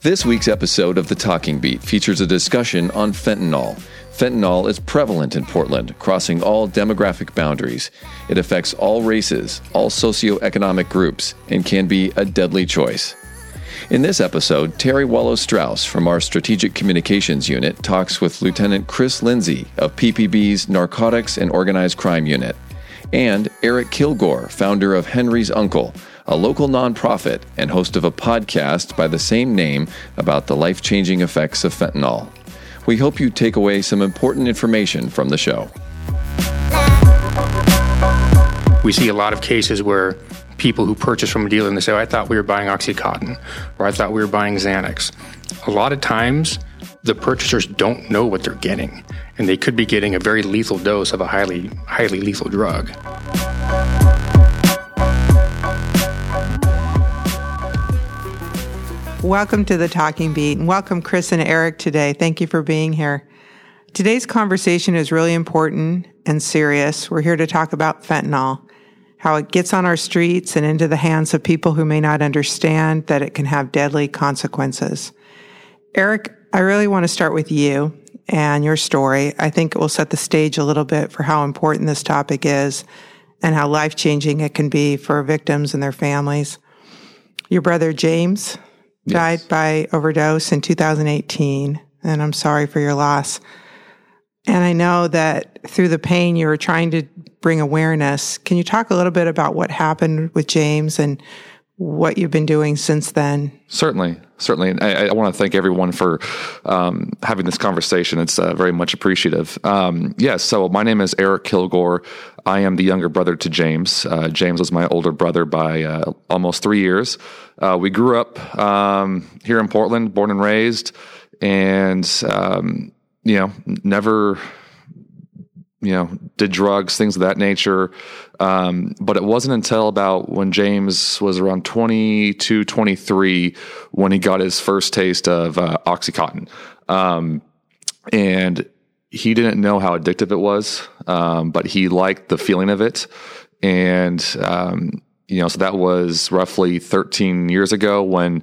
This week's episode of The Talking Beat features a discussion on fentanyl. Fentanyl is prevalent in Portland, crossing all demographic boundaries. It affects all races, all socioeconomic groups, and can be a deadly choice. In this episode, Terry Wallow Strauss from our Strategic Communications Unit talks with Lieutenant Chris Lindsay of PPB's Narcotics and Organized Crime Unit, and Eric Kilgore, founder of Henry's Uncle, a local nonprofit and host of a podcast by the same name about the life changing effects of fentanyl. We hope you take away some important information from the show. We see a lot of cases where people who purchase from a dealer and they say, oh, I thought we were buying Oxycontin or I thought we were buying Xanax. A lot of times, the purchasers don't know what they're getting, and they could be getting a very lethal dose of a highly, highly lethal drug. Welcome to the Talking Beat, and welcome Chris and Eric today. Thank you for being here. Today's conversation is really important and serious. We're here to talk about fentanyl how it gets on our streets and into the hands of people who may not understand that it can have deadly consequences. Eric, I really want to start with you and your story. I think it will set the stage a little bit for how important this topic is and how life changing it can be for victims and their families. Your brother James yes. died by overdose in 2018, and I'm sorry for your loss. And I know that through the pain, you were trying to bring awareness. Can you talk a little bit about what happened with James and what you've been doing since then? Certainly, certainly. And I, I want to thank everyone for um, having this conversation. It's uh, very much appreciative. Um, yes, yeah, so my name is Eric Kilgore. I am the younger brother to James. Uh, James was my older brother by uh, almost three years. Uh, we grew up um, here in Portland, born and raised, and um, you know, never you know, did drugs, things of that nature. Um, but it wasn't until about when James was around 22, 23 when he got his first taste of uh, Oxycontin. Um, and he didn't know how addictive it was, um, but he liked the feeling of it. And, um, you know, so that was roughly 13 years ago when,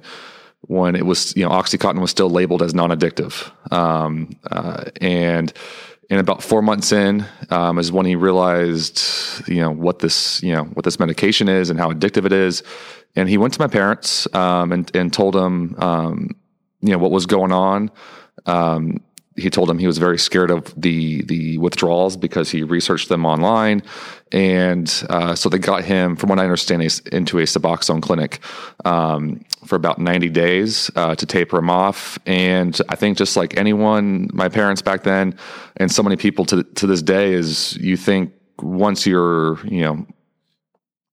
when it was, you know, Oxycontin was still labeled as non-addictive. Um, uh, and, and about four months in um, is when he realized, you know, what this, you know, what this medication is and how addictive it is. And he went to my parents um, and and told them, um, you know, what was going on. He told him he was very scared of the the withdrawals because he researched them online, and uh, so they got him, from what I understand, into a Suboxone clinic um, for about ninety days uh, to taper him off. And I think just like anyone, my parents back then, and so many people to to this day, is you think once you're you know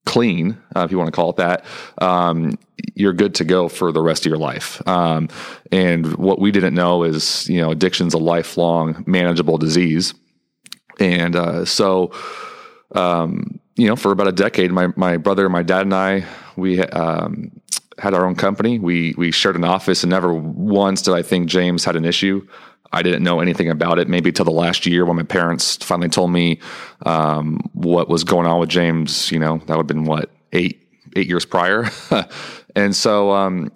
clean, uh, if you want to call it that, um, you're good to go for the rest of your life. Um, and what we didn't know is, you know, addiction's a lifelong manageable disease. And uh, so, um, you know, for about a decade, my my brother, my dad, and I, we um, had our own company. We we shared an office, and never once did I think James had an issue. I didn't know anything about it maybe till the last year when my parents finally told me um, what was going on with James. You know, that would have been what eight eight years prior, and so um,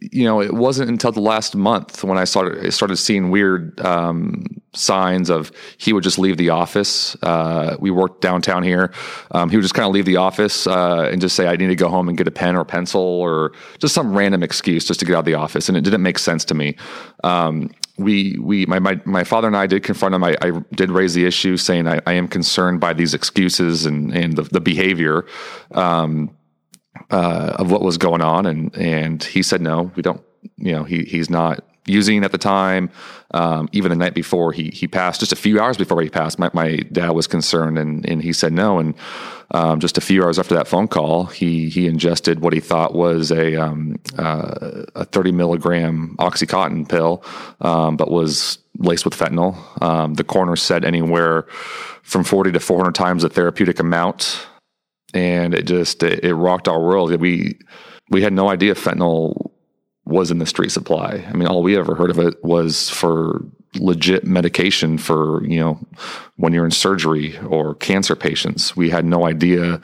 you know, it wasn't until the last month when I started started seeing weird um, signs of he would just leave the office. Uh, we worked downtown here. Um, he would just kind of leave the office uh, and just say, "I need to go home and get a pen or pencil," or just some random excuse just to get out of the office, and it didn't make sense to me. Um, we we my, my my father and I did confront him. I, I did raise the issue, saying I, I, am concerned by these excuses and and the, the behavior. Um, uh, of what was going on, and and he said no, we don't. You know, he he's not using at the time. Um, even the night before he he passed, just a few hours before he passed, my, my dad was concerned, and and he said no. And um, just a few hours after that phone call, he he ingested what he thought was a um, uh, a thirty milligram oxycontin pill, um, but was laced with fentanyl. Um, the coroner said anywhere from forty to four hundred times the therapeutic amount and it just it, it rocked our world. We we had no idea fentanyl was in the street supply. I mean, all we ever heard of it was for legit medication for you know when you're in surgery or cancer patients. We had no idea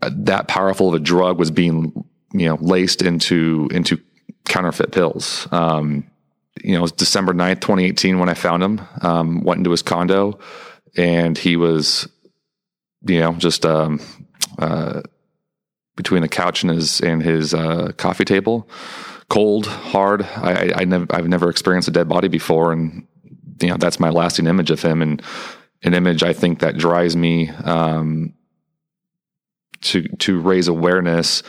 that powerful of a drug was being you know laced into into counterfeit pills. Um, you know, it was December 9th, 2018 when I found him. Um, went into his condo and he was, you know, just um, uh, between the couch and his and his uh, coffee table, cold, hard. I, I, I never, I've never experienced a dead body before, and you know that's my lasting image of him, and an image I think that drives me um, to to raise awareness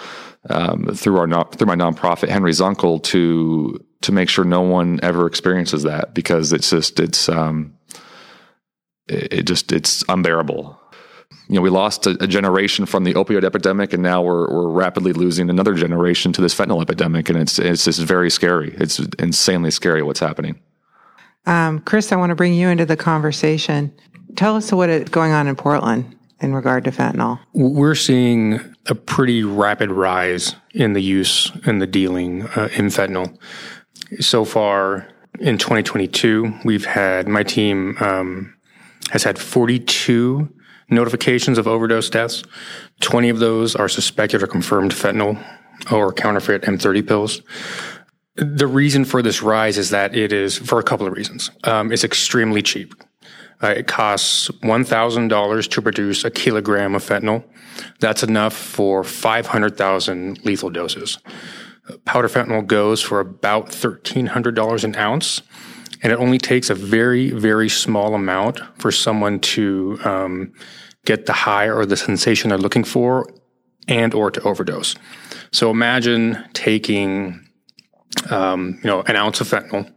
um, through our through my nonprofit Henry's Uncle to to make sure no one ever experiences that because it's just it's um, it, it just it's unbearable. You know, we lost a, a, generation from the opioid epidemic, and now we're we're rapidly losing another generation to this fentanyl epidemic, and it's it's just very scary. It's insanely scary what's happening. Um, Chris, I want to bring you into the conversation. Tell us what is going on in Portland in regard to fentanyl. We're seeing a pretty rapid rise in the use and the dealing uh, in fentanyl. So far in 2022, we've had my team um, has had 42 notifications of overdose deaths. 20 of those are suspected or confirmed fentanyl or counterfeit M30 pills. The reason for this rise is that it is for a couple of reasons. Um, it's extremely cheap. Uh, it costs $1,000 to produce a kilogram of fentanyl. That's enough for 500,000 lethal doses. Powder fentanyl goes for about $1,300 an ounce, and it only takes a very, very small amount for someone to um, get the high or the sensation they're looking for and or to overdose. So imagine taking, um, you know, an ounce of fentanyl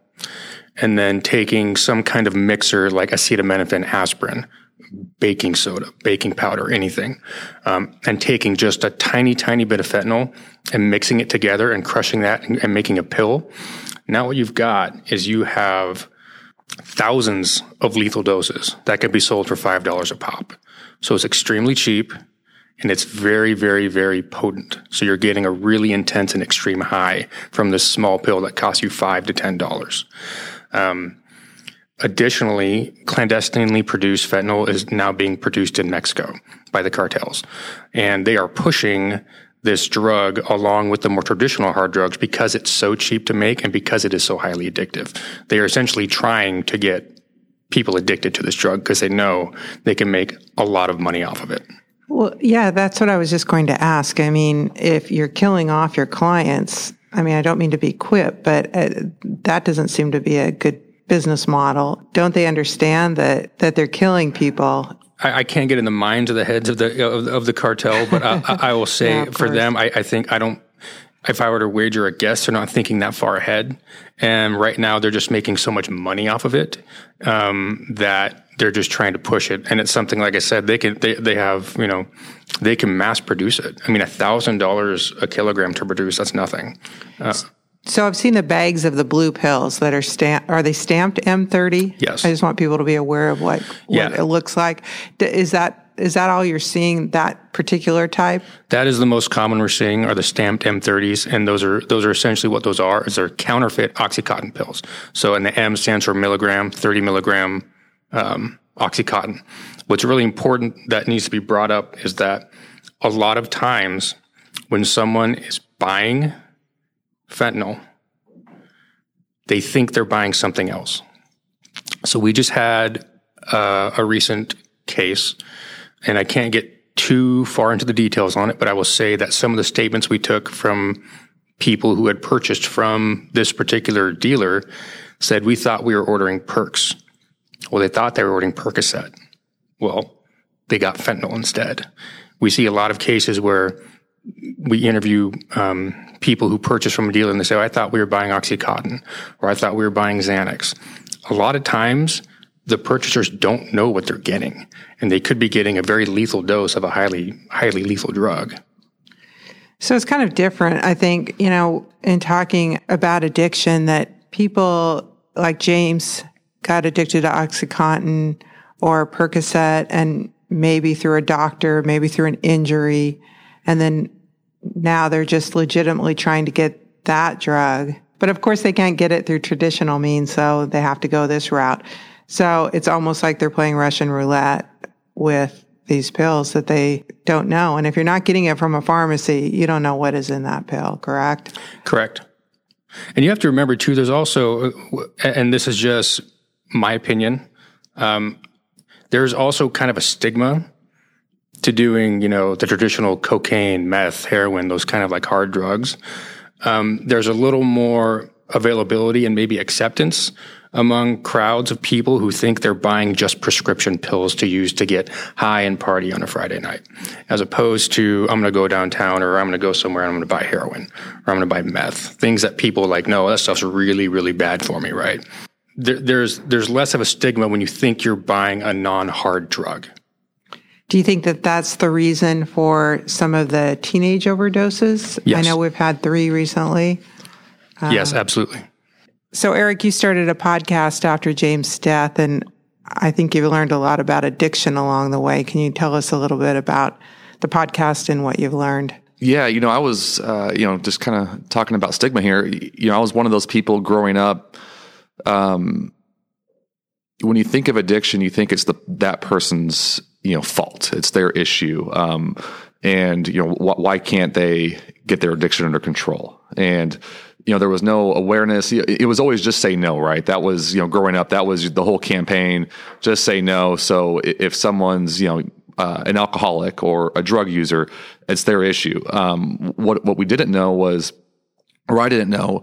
and then taking some kind of mixer like acetaminophen, aspirin, baking soda, baking powder, anything, um, and taking just a tiny, tiny bit of fentanyl and mixing it together and crushing that and, and making a pill. Now what you've got is you have thousands of lethal doses that can be sold for $5 a pop. So it's extremely cheap and it's very, very, very potent. So you're getting a really intense and extreme high from this small pill that costs you five to ten dollars. Um, additionally, clandestinely produced fentanyl is now being produced in Mexico by the cartels, and they are pushing this drug along with the more traditional hard drugs because it's so cheap to make and because it is so highly addictive. They are essentially trying to get people addicted to this drug because they know they can make a lot of money off of it. Well, yeah, that's what I was just going to ask. I mean, if you're killing off your clients, I mean, I don't mean to be quip, but uh, that doesn't seem to be a good business model. Don't they understand that that they're killing people? I, I can't get in the minds of the heads of the of, of the cartel, but I, I will say yeah, for course. them, I, I think I don't if I were to wager a guess, they're not thinking that far ahead. And right now, they're just making so much money off of it um, that they're just trying to push it. And it's something like I said, they can they they have you know they can mass produce it. I mean, a thousand dollars a kilogram to produce that's nothing. Uh, so I've seen the bags of the blue pills that are stamped. Are they stamped M30? Yes. I just want people to be aware of what, what yeah. it looks like. Is that is that all you're seeing that particular type? That is the most common we're seeing are the stamped M30s, and those are those are essentially what those are. Is they're counterfeit OxyContin pills. So, and the M stands for milligram, 30 milligram um, OxyContin. What's really important that needs to be brought up is that a lot of times when someone is buying fentanyl, they think they're buying something else. So we just had uh, a recent case and I can't get too far into the details on it, but I will say that some of the statements we took from people who had purchased from this particular dealer said we thought we were ordering perks. Well, they thought they were ordering Percocet. Well, they got fentanyl instead. We see a lot of cases where we interview um, people who purchase from a dealer and they say, I thought we were buying Oxycontin or I thought we were buying Xanax. A lot of times, the purchasers don't know what they're getting, and they could be getting a very lethal dose of a highly, highly lethal drug. So it's kind of different, I think, you know, in talking about addiction, that people like James got addicted to Oxycontin or Percocet, and maybe through a doctor, maybe through an injury, and then now they're just legitimately trying to get that drug. But of course, they can't get it through traditional means, so they have to go this route. So it's almost like they're playing Russian roulette with these pills that they don't know. And if you're not getting it from a pharmacy, you don't know what is in that pill, correct? Correct. And you have to remember too, there's also, and this is just my opinion, um, there's also kind of a stigma to doing, you know, the traditional cocaine, meth, heroin, those kind of like hard drugs. Um, there's a little more availability and maybe acceptance among crowds of people who think they're buying just prescription pills to use to get high and party on a Friday night, as opposed to I'm going to go downtown or I'm going to go somewhere and I'm going to buy heroin or I'm going to buy meth. Things that people like, no, that stuff's really, really bad for me, right? There, there's there's less of a stigma when you think you're buying a non-hard drug. Do you think that that's the reason for some of the teenage overdoses? Yes. I know we've had three recently. yes, absolutely. So, Eric, you started a podcast after James' death, and I think you've learned a lot about addiction along the way. Can you tell us a little bit about the podcast and what you've learned? Yeah, you know, I was, uh, you know, just kind of talking about stigma here. You know, I was one of those people growing up. Um, when you think of addiction, you think it's the that person's you know fault. It's their issue, um, and you know wh- why can't they get their addiction under control? And you know, there was no awareness. It was always just say no, right? That was, you know, growing up, that was the whole campaign. Just say no. So if someone's, you know, uh, an alcoholic or a drug user, it's their issue. Um, what what we didn't know was, or I didn't know,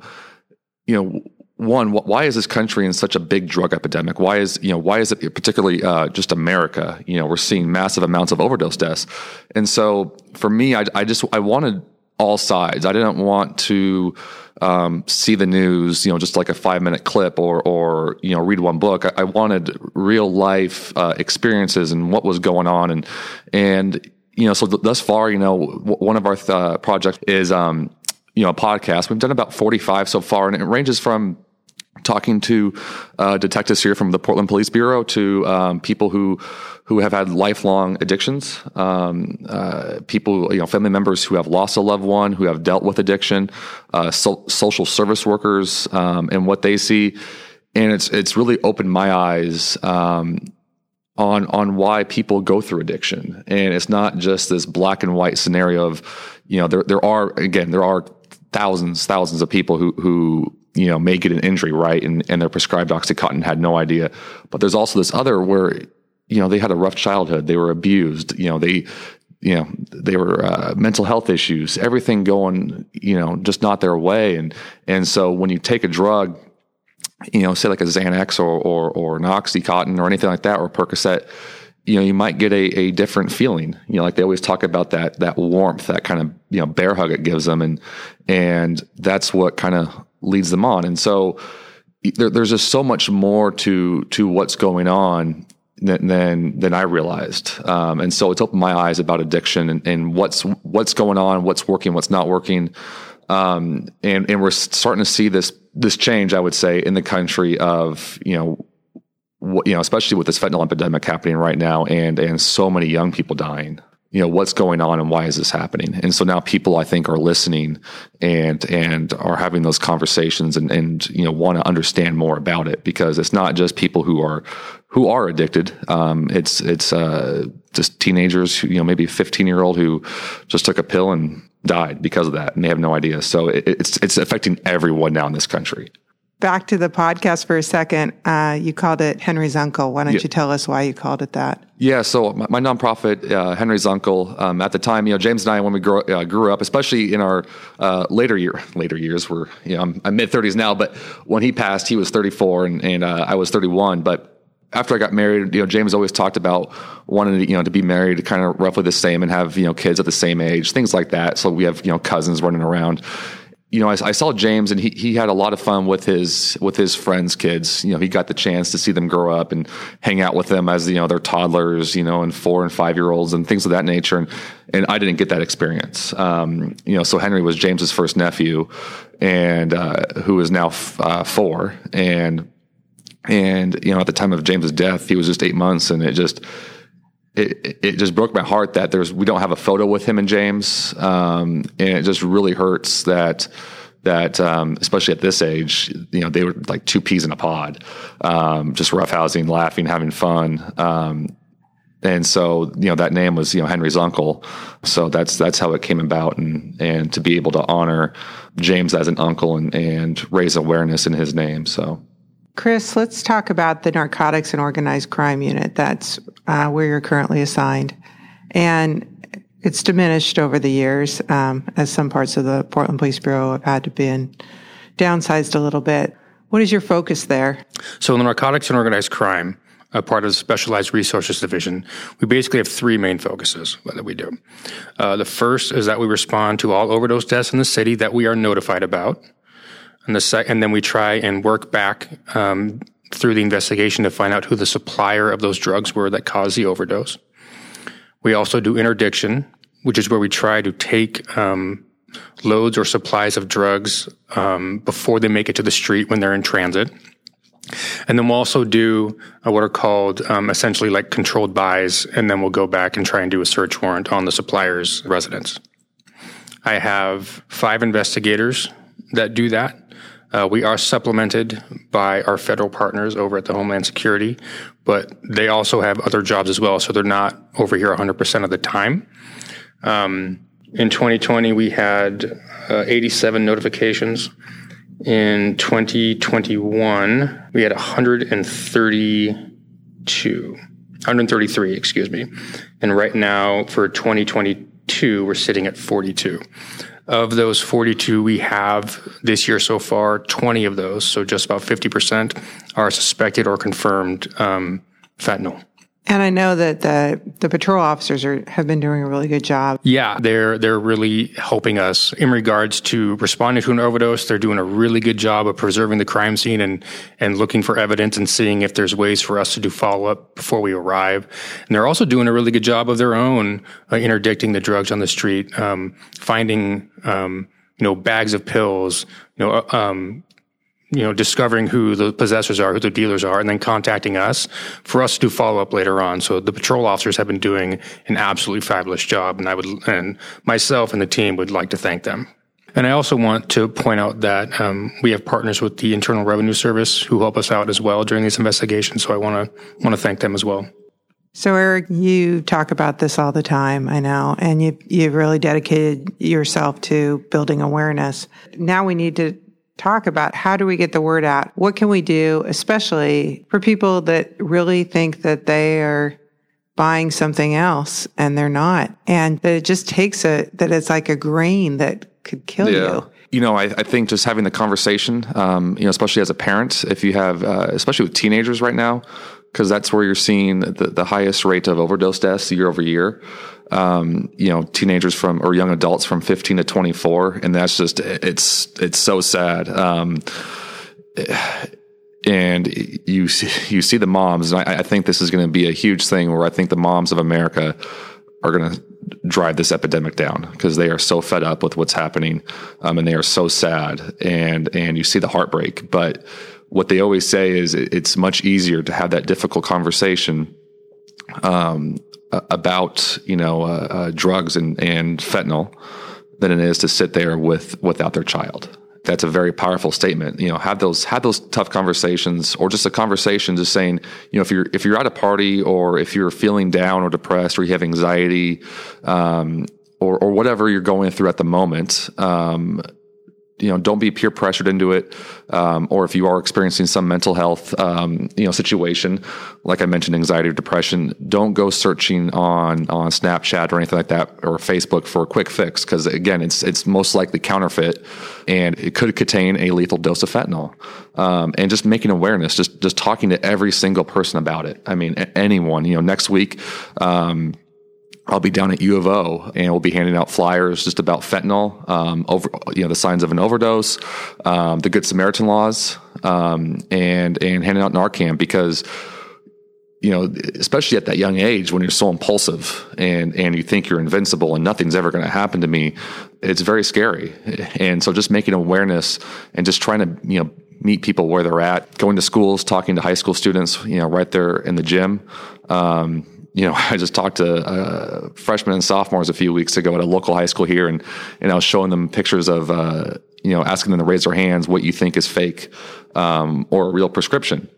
you know, one, why is this country in such a big drug epidemic? Why is you know why is it particularly uh, just America? You know, we're seeing massive amounts of overdose deaths, and so for me, I, I just I wanted all sides. I didn't want to um, see the news, you know, just like a five minute clip or, or, you know, read one book. I, I wanted real life uh, experiences and what was going on. And, and, you know, so th- thus far, you know, w- one of our th- uh, projects is, um, you know, a podcast. We've done about 45 so far and it ranges from, talking to uh, detectives here from the Portland Police Bureau to um, people who who have had lifelong addictions, um, uh, people you know family members who have lost a loved one, who have dealt with addiction, uh, so, social service workers, um, and what they see, and it's it's really opened my eyes. Um, on on why people go through addiction, and it's not just this black and white scenario of, you know, there there are again there are thousands thousands of people who who you know, may get an injury, right? And, and they're prescribed Oxycontin, had no idea. But there's also this other where, you know, they had a rough childhood. They were abused. You know, they, you know, they were uh, mental health issues, everything going, you know, just not their way. And, and so when you take a drug, you know, say like a Xanax or, or, or an Oxycontin or anything like that, or Percocet, you know, you might get a, a different feeling. You know, like they always talk about that that warmth, that kind of you know bear hug it gives them, and and that's what kind of leads them on. And so there, there's just so much more to to what's going on than than, than I realized. Um, and so it's opened my eyes about addiction and, and, what's what's going on, what's working, what's not working. Um, and and we're starting to see this this change, I would say, in the country of you know. You know, especially with this fentanyl epidemic happening right now, and and so many young people dying you know what's going on and why is this happening? And so now people i think are listening and and are having those conversations and and you know want to understand more about it because it's not just people who are who are addicted. Um, it's it's uh, just teenagers who, you know maybe a 15 year old who just took a pill and died because of that and they have no idea. So it, it's it's affecting everyone now in this country back to the podcast for a second. Uh, you called it Henry's Uncle. Why don't yeah. you tell us why you called it that? Yeah, so my, my nonprofit, uh, Henry's Uncle, um, at the time, you know, James and I, when we grew, uh, grew up, especially in our uh, later year, later years, we're, you know, I'm, I'm mid 30s now, but when he passed, he was 34 and, and uh, I was 31. But after I got married, you know, James always talked about wanting to, you know, to be married kind of roughly the same and have, you know, kids at the same age, things like that. So we have, you know, cousins running around you know, I, I, saw James and he, he had a lot of fun with his, with his friends' kids. You know, he got the chance to see them grow up and hang out with them as, you know, they're toddlers, you know, and four and five year olds and things of that nature. And, and I didn't get that experience. Um, you know, so Henry was James's first nephew and, uh, who is now f- uh, four. And, and, you know, at the time of James's death, he was just eight months and it just, it, it just broke my heart that there's we don't have a photo with him and James, um, and it just really hurts that that um, especially at this age, you know, they were like two peas in a pod, um, just roughhousing, laughing, having fun. Um, and so you know that name was you know Henry's uncle. So that's that's how it came about, and and to be able to honor James as an uncle and and raise awareness in his name. So. Chris, let's talk about the narcotics and organized crime unit. That's uh, where you're currently assigned. And it's diminished over the years um, as some parts of the Portland Police Bureau have had to be downsized a little bit. What is your focus there? So, in the narcotics and organized crime, a part of the Specialized Resources Division, we basically have three main focuses that we do. Uh, the first is that we respond to all overdose deaths in the city that we are notified about, and the and then we try and work back um, through the investigation to find out who the supplier of those drugs were that caused the overdose. We also do interdiction, which is where we try to take um, loads or supplies of drugs um, before they make it to the street when they're in transit. And then we'll also do uh, what are called um, essentially like controlled buys, and then we'll go back and try and do a search warrant on the supplier's residence. I have five investigators that do that. Uh, we are supplemented by our federal partners over at the Homeland Security, but they also have other jobs as well, so they're not over here 100% of the time. Um, in 2020, we had uh, 87 notifications. In 2021, we had 132, 133, excuse me. And right now for 2022, we're sitting at 42. Of those 42 we have this year so far, 20 of those, so just about 50%, are suspected or confirmed um, fentanyl. And I know that the the patrol officers are have been doing a really good job. Yeah, they're they're really helping us in regards to responding to an overdose. They're doing a really good job of preserving the crime scene and and looking for evidence and seeing if there's ways for us to do follow up before we arrive. And they're also doing a really good job of their own uh, interdicting the drugs on the street, um, finding um, you know bags of pills, you know uh, um, you know, discovering who the possessors are, who the dealers are, and then contacting us for us to do follow up later on. So the patrol officers have been doing an absolutely fabulous job, and I would, and myself and the team would like to thank them. And I also want to point out that um, we have partners with the Internal Revenue Service who help us out as well during these investigations. So I want to want to thank them as well. So Eric, you talk about this all the time, I know, and you you've really dedicated yourself to building awareness. Now we need to talk about how do we get the word out? What can we do, especially for people that really think that they are buying something else and they're not. And that it just takes a, that it's like a grain that could kill yeah. you. You know, I, I, think just having the conversation, um, you know, especially as a parent, if you have, uh, especially with teenagers right now, because that's where you're seeing the, the highest rate of overdose deaths year over year um, you know, teenagers from or young adults from 15 to 24, and that's just it's it's so sad. Um, and you see, you see the moms, and I, I think this is going to be a huge thing where I think the moms of America are going to drive this epidemic down because they are so fed up with what's happening, um, and they are so sad, and and you see the heartbreak. But what they always say is it's much easier to have that difficult conversation um, about you know uh, uh, drugs and, and fentanyl than it is to sit there with without their child. That's a very powerful statement. You know, have those have those tough conversations, or just a conversation, just saying, you know, if you're if you're at a party, or if you're feeling down or depressed, or you have anxiety, um, or or whatever you're going through at the moment, um, you know, don't be peer pressured into it. Um, or if you are experiencing some mental health, um, you know, situation, like I mentioned, anxiety or depression, don't go searching on, on Snapchat or anything like that or Facebook for a quick fix. Cause again, it's, it's most likely counterfeit and it could contain a lethal dose of fentanyl. Um, and just making awareness, just, just talking to every single person about it. I mean, anyone, you know, next week, um, I'll be down at U of O and we'll be handing out flyers just about fentanyl, um, over you know the signs of an overdose, um, the Good Samaritan laws, um, and and handing out Narcan because you know especially at that young age when you're so impulsive and and you think you're invincible and nothing's ever going to happen to me, it's very scary. And so just making awareness and just trying to you know meet people where they're at, going to schools, talking to high school students, you know, right there in the gym. Um, you know, I just talked to uh, freshmen and sophomores a few weeks ago at a local high school here, and and I was showing them pictures of, uh, you know, asking them to raise their hands what you think is fake um, or a real prescription.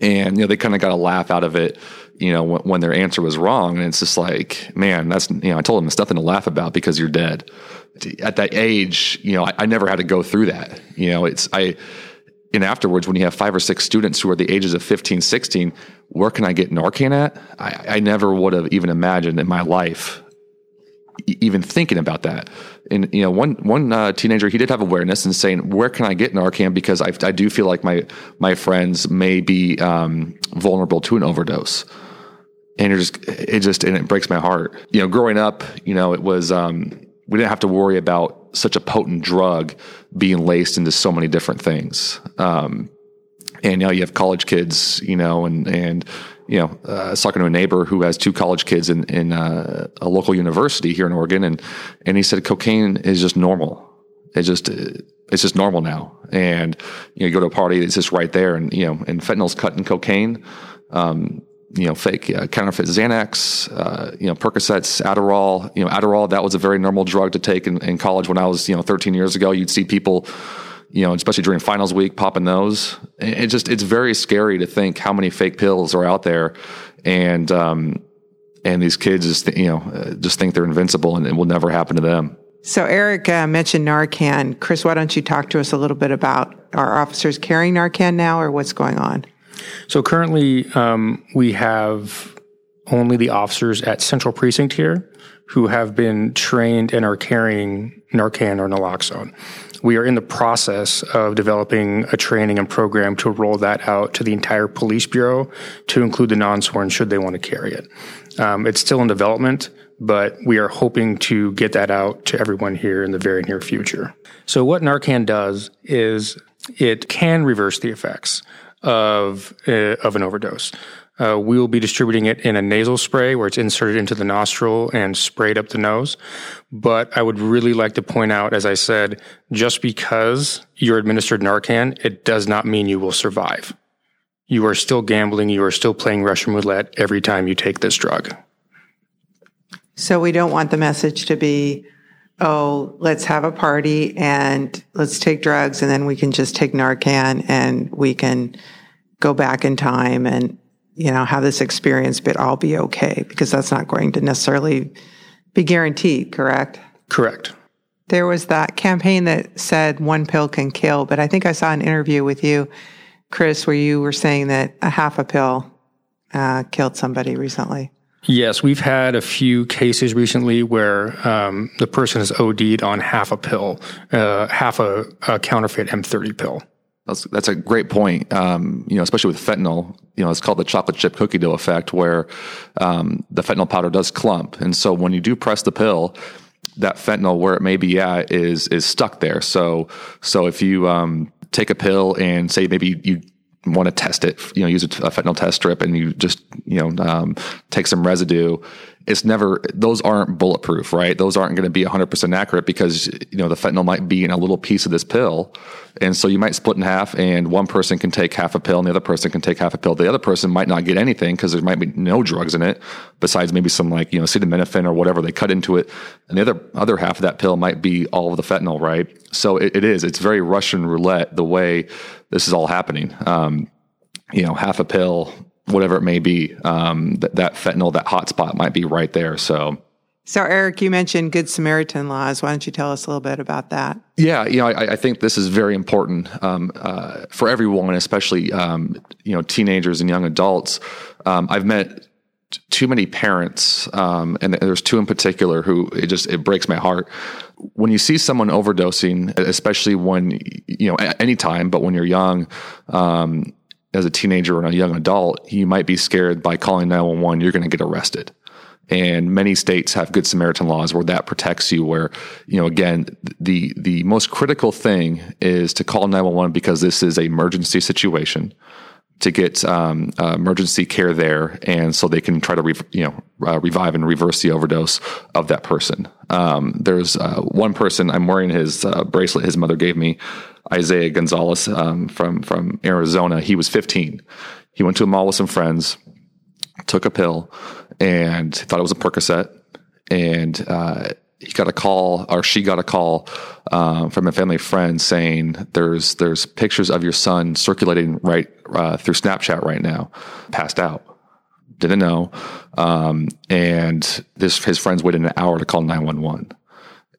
and you know they kind of got a laugh out of it you know when, when, their answer was wrong and it's just like man that's you know i told them it's nothing to laugh about because you're dead at that age you know I, I never had to go through that you know it's i and afterwards when you have five or six students who are the ages of 15 16 where can i get narcan at i, I never would have even imagined in my life even thinking about that. And you know, one one uh, teenager he did have awareness and saying, "Where can I get Narcan?" Because I, I do feel like my my friends may be um, vulnerable to an overdose. And it just it just and it breaks my heart. You know, growing up, you know, it was um, we didn't have to worry about such a potent drug being laced into so many different things. Um, and now you have college kids, you know, and and you know, uh, I was talking to a neighbor who has two college kids in, in uh, a local university here in Oregon, and and he said cocaine is just normal. It's just it's just normal now, and you know, you go to a party, it's just right there, and you know, and fentanyl's cut in cocaine. Um, you know, fake uh, counterfeit Xanax, uh, you know, Percocets, Adderall. You know, Adderall that was a very normal drug to take in, in college when I was you know 13 years ago. You'd see people you know, especially during finals week, popping those. It just it's very scary to think how many fake pills are out there, and um, and these kids just you know uh, just think they're invincible and it will never happen to them. So Eric uh, mentioned Narcan. Chris, why don't you talk to us a little bit about our officers carrying Narcan now, or what's going on? So currently, um, we have only the officers at Central Precinct here who have been trained and are carrying Narcan or naloxone. We are in the process of developing a training and program to roll that out to the entire police bureau to include the non-sworn should they want to carry it. Um, it's still in development, but we are hoping to get that out to everyone here in the very near future. So what Narcan does is it can reverse the effects of uh, of an overdose. Uh, we will be distributing it in a nasal spray where it's inserted into the nostril and sprayed up the nose. But I would really like to point out, as I said, just because you're administered Narcan, it does not mean you will survive. You are still gambling. You are still playing Russian roulette every time you take this drug. So we don't want the message to be, oh, let's have a party and let's take drugs and then we can just take Narcan and we can go back in time and you know, have this experience, but I'll be okay because that's not going to necessarily be guaranteed, correct? Correct. There was that campaign that said one pill can kill, but I think I saw an interview with you, Chris, where you were saying that a half a pill uh, killed somebody recently. Yes, we've had a few cases recently where um, the person has OD'd on half a pill, uh, half a, a counterfeit M30 pill. That's that's a great point. Um, you know, especially with fentanyl, you know, it's called the chocolate chip cookie dough effect, where um, the fentanyl powder does clump, and so when you do press the pill, that fentanyl where it may be at is is stuck there. So so if you um, take a pill and say maybe you want to test it, you know, use a fentanyl test strip, and you just you know um, take some residue it's never those aren't bulletproof, right? Those aren't going to be 100% accurate because you know the fentanyl might be in a little piece of this pill. And so you might split in half and one person can take half a pill and the other person can take half a pill. The other person might not get anything because there might be no drugs in it besides maybe some like, you know, acetaminophen or whatever they cut into it. And the other other half of that pill might be all of the fentanyl, right? So it, it is. It's very Russian roulette the way this is all happening. Um, you know, half a pill, whatever it may be, um, that, that fentanyl, that hotspot might be right there. So, so Eric, you mentioned Good Samaritan laws. Why don't you tell us a little bit about that? Yeah, you know, I, I think this is very important um, uh, for everyone, especially um, you know teenagers and young adults. Um, I've met t- too many parents, um, and there's two in particular who it just it breaks my heart when you see someone overdosing, especially when you know at any time, but when you're young um, as a teenager or a young adult, you might be scared by calling 911, you're going to get arrested. And many states have good Samaritan laws where that protects you. Where, you know, again, the the most critical thing is to call 911 because this is an emergency situation to get um, uh, emergency care there, and so they can try to re- you know uh, revive and reverse the overdose of that person. Um, there's uh, one person I'm wearing his uh, bracelet his mother gave me Isaiah Gonzalez um, from from Arizona. He was 15. He went to a mall with some friends, took a pill, and thought it was a Percocet, and uh, he got a call or she got a call um, from a family friend saying there's there's pictures of your son circulating right uh, through Snapchat right now, passed out. Didn't know, um, and this his friends waited an hour to call nine one one.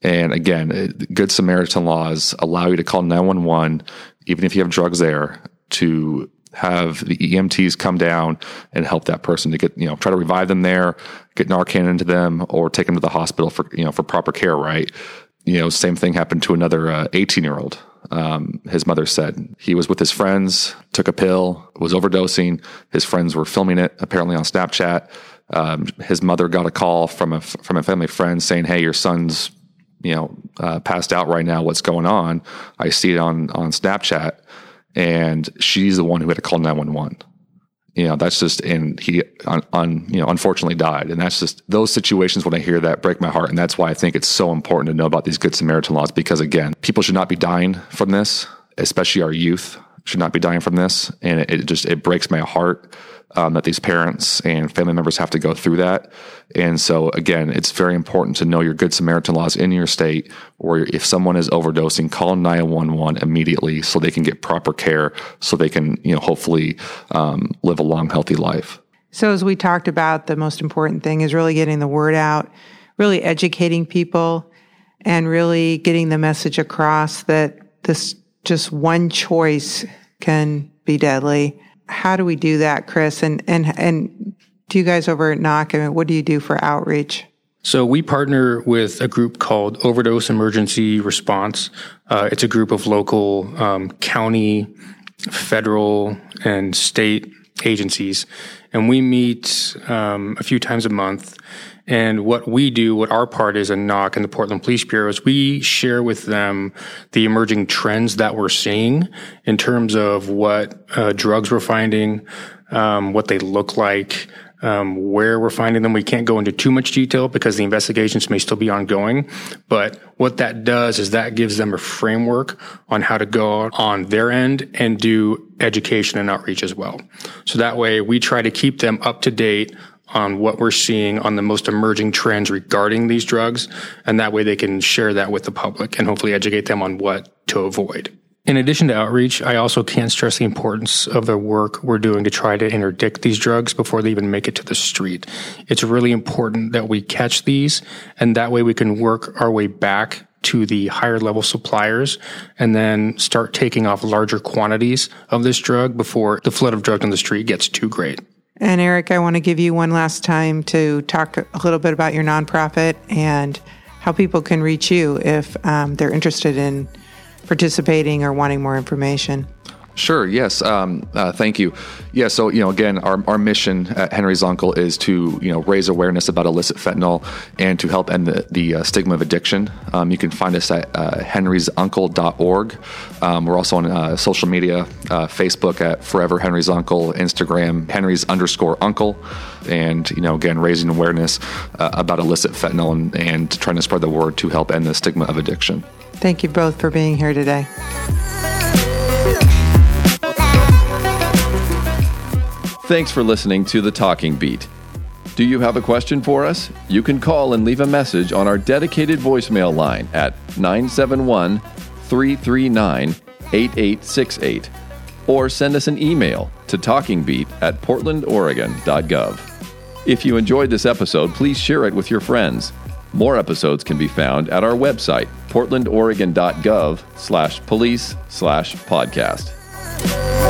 And again, Good Samaritan laws allow you to call 911, even if you have drugs there, to have the EMTs come down and help that person to get, you know, try to revive them there, get Narcan into them, or take them to the hospital for, you know, for proper care, right? You know, same thing happened to another 18 uh, year old. Um, his mother said he was with his friends, took a pill, was overdosing. His friends were filming it apparently on Snapchat. Um, his mother got a call from a from a family friend saying, "Hey, your son's you know, uh, passed out right now. What's going on? I see it on on Snapchat, and she's the one who had to call nine one one. You know, that's just and he on, you know unfortunately died, and that's just those situations when I hear that break my heart, and that's why I think it's so important to know about these Good Samaritan laws because again, people should not be dying from this, especially our youth should not be dying from this, and it, it just it breaks my heart um, that these parents and family members have to go through that. And so, again, it's very important to know your Good Samaritan laws in your state, or if someone is overdosing, call 911 immediately so they can get proper care, so they can, you know, hopefully um, live a long, healthy life. So, as we talked about, the most important thing is really getting the word out, really educating people, and really getting the message across that this just one choice can be deadly how do we do that, Chris? And and and do you guys over at Knock? I mean, what do you do for outreach? So we partner with a group called Overdose Emergency Response. Uh, it's a group of local um, county, federal, and state agencies, and we meet um, a few times a month. And what we do, what our part is in knock in the Portland Police Bureau is we share with them the emerging trends that we're seeing in terms of what uh, drugs we're finding, um, what they look like, um, where we're finding them. We can't go into too much detail because the investigations may still be ongoing. But what that does is that gives them a framework on how to go on their end and do education and outreach as well. So that way we try to keep them up to date on what we're seeing on the most emerging trends regarding these drugs. And that way they can share that with the public and hopefully educate them on what to avoid. In addition to outreach, I also can't stress the importance of the work we're doing to try to interdict these drugs before they even make it to the street. It's really important that we catch these and that way we can work our way back to the higher level suppliers and then start taking off larger quantities of this drug before the flood of drugs on the street gets too great. And Eric, I want to give you one last time to talk a little bit about your nonprofit and how people can reach you if um, they're interested in participating or wanting more information. Sure. Yes. Um, uh, thank you. Yeah. So you know, again, our, our mission at Henry's Uncle is to you know raise awareness about illicit fentanyl and to help end the, the uh, stigma of addiction. Um, you can find us at uh, henrysuncle.org. Um, we're also on uh, social media, uh, Facebook at Forever Henry's Uncle, Instagram Henry's underscore Uncle, and you know, again, raising awareness uh, about illicit fentanyl and, and trying to spread the word to help end the stigma of addiction. Thank you both for being here today. Thanks for listening to The Talking Beat. Do you have a question for us? You can call and leave a message on our dedicated voicemail line at 971 339 8868 or send us an email to talkingbeat at portlandoregon.gov. If you enjoyed this episode, please share it with your friends. More episodes can be found at our website, portlandoregon.gov slash police slash podcast.